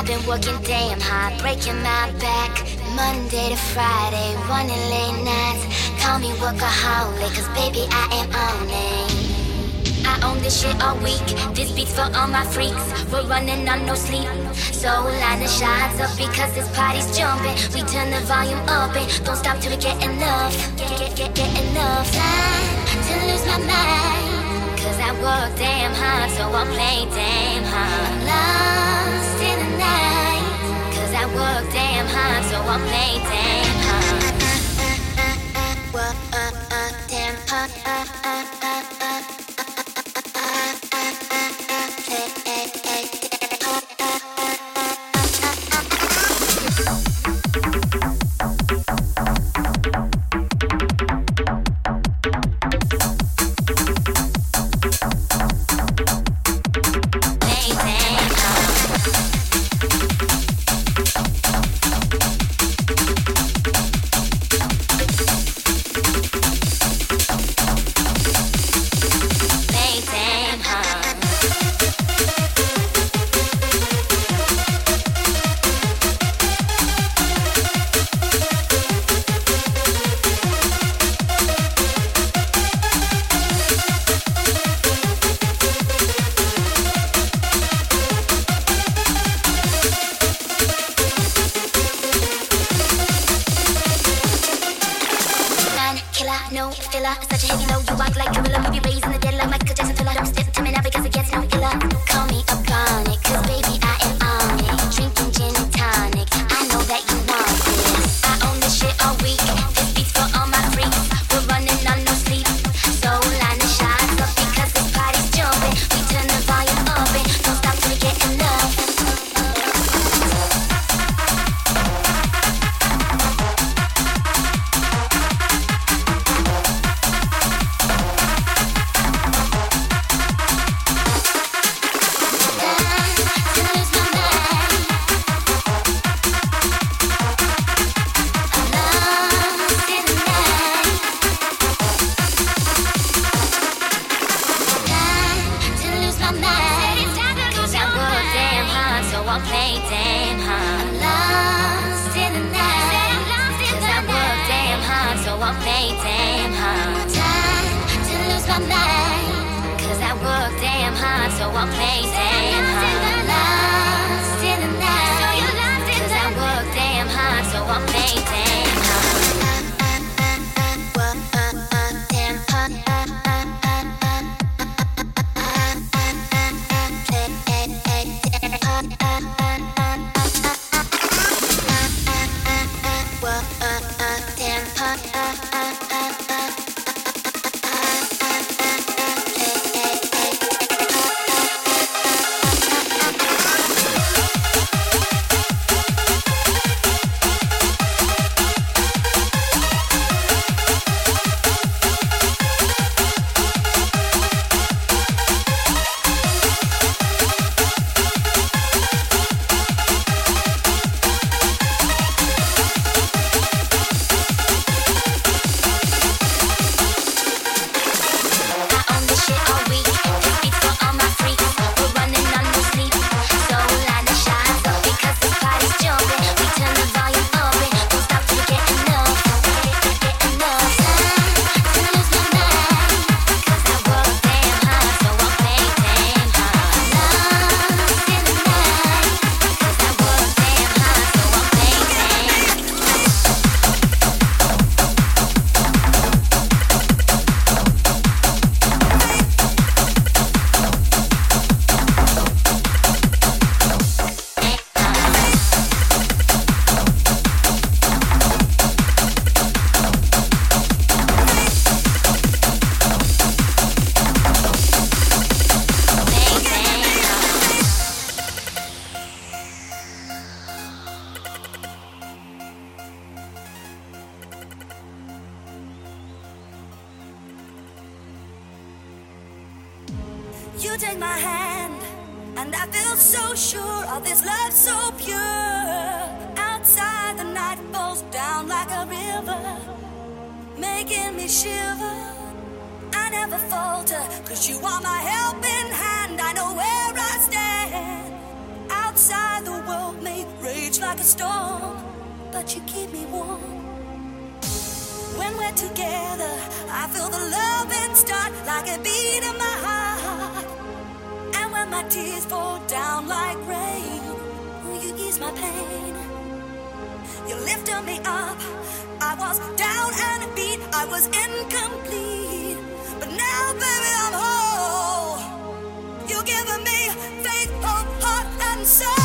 I've been working damn hard, breaking my back. Monday to Friday, running late nights. Call me workaholic, cause baby, I am on it. I own this shit all week. This beat's for all my freaks. We're running on no sleep. So line the shots up because this party's jumping. We turn the volume up and don't stop till we get enough. Get, get, get, get enough time to lose my mind. Cause I work damn hard, so I'll play damn hard. Lost work damn hard, so I'll play damn you take my hand, and I feel so sure of this love so pure. Outside, the night falls down like a river, making me shiver. I never falter, cause you are my helping hand. I know where I stand. Outside, the world may rage like a storm, but you keep me warm. When we're together, I feel the love and start like a beat in my heart my tears fall down like rain. You ease my pain. You lifted me up. I was down and beat. I was incomplete. But now, baby, I'm whole. You've given me faith, hope, heart, and soul.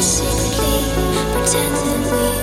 Secretly, pretend that we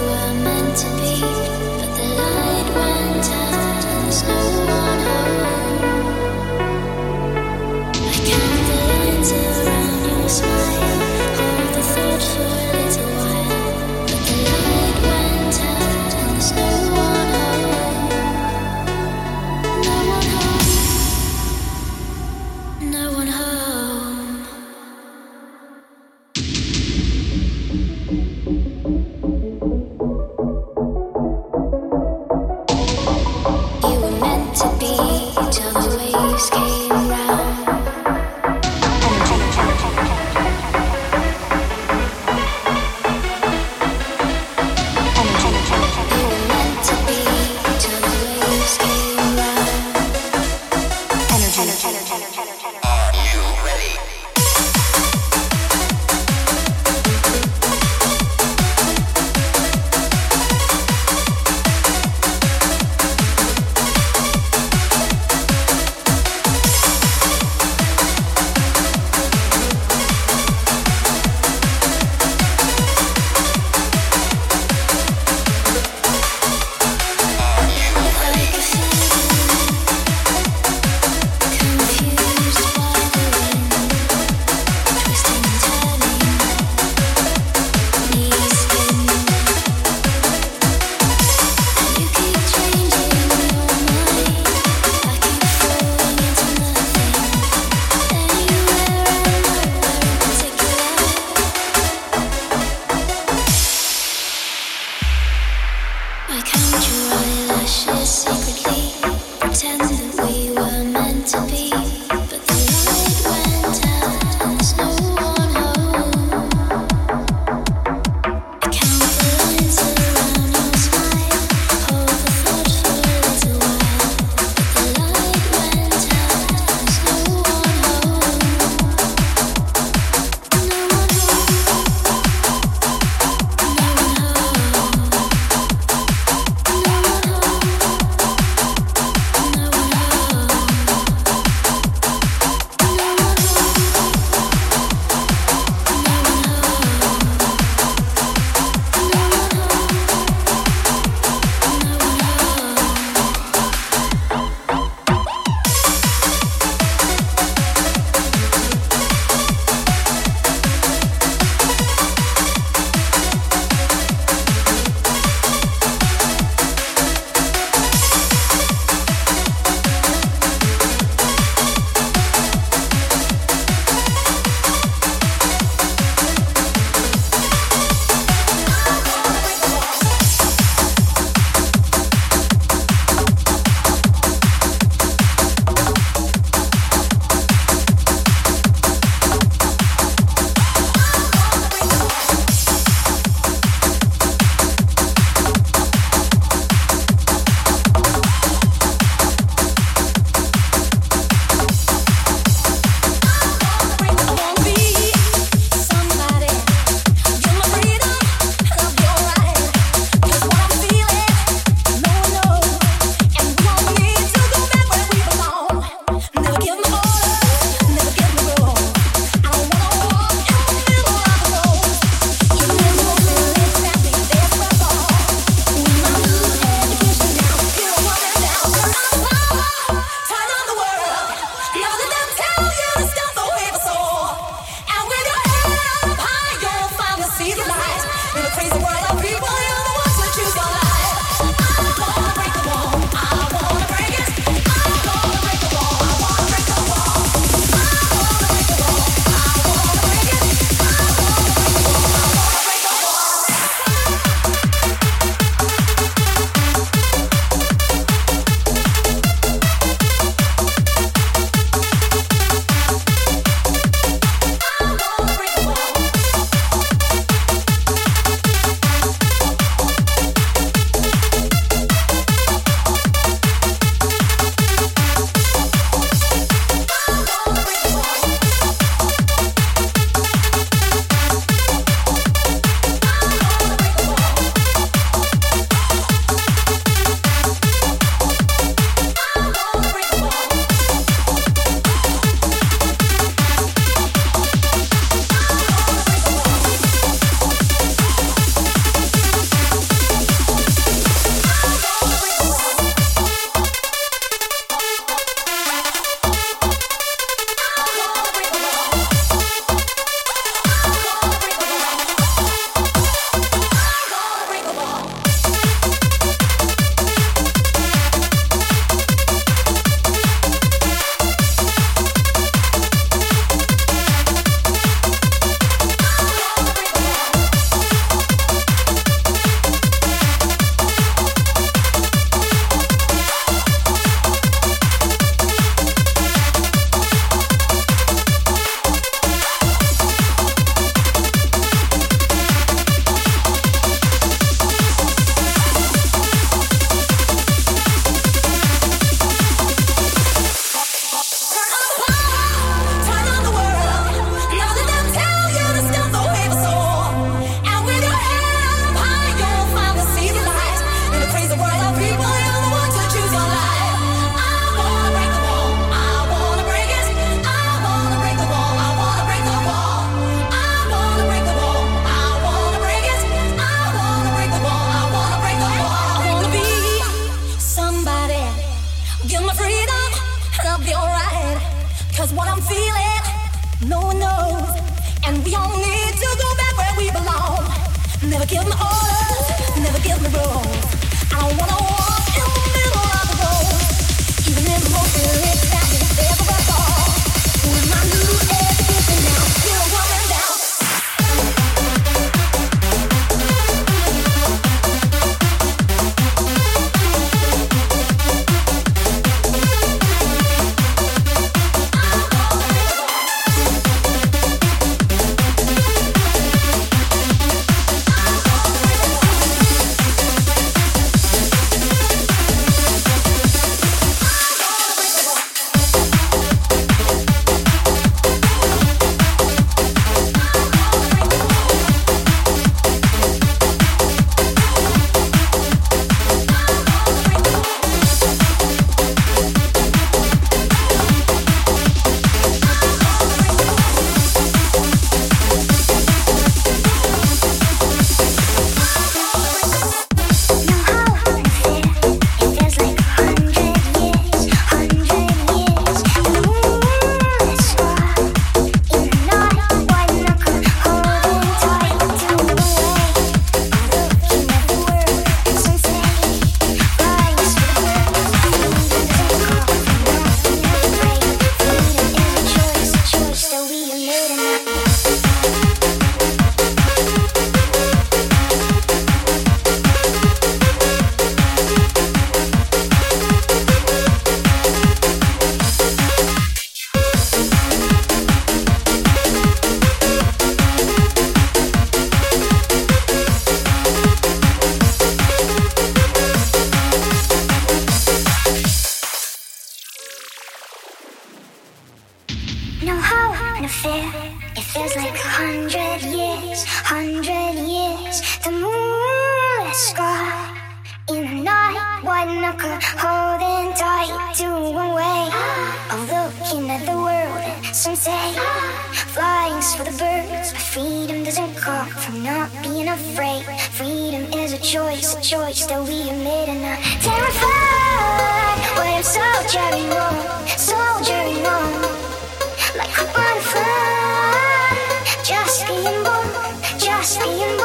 just being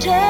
Just.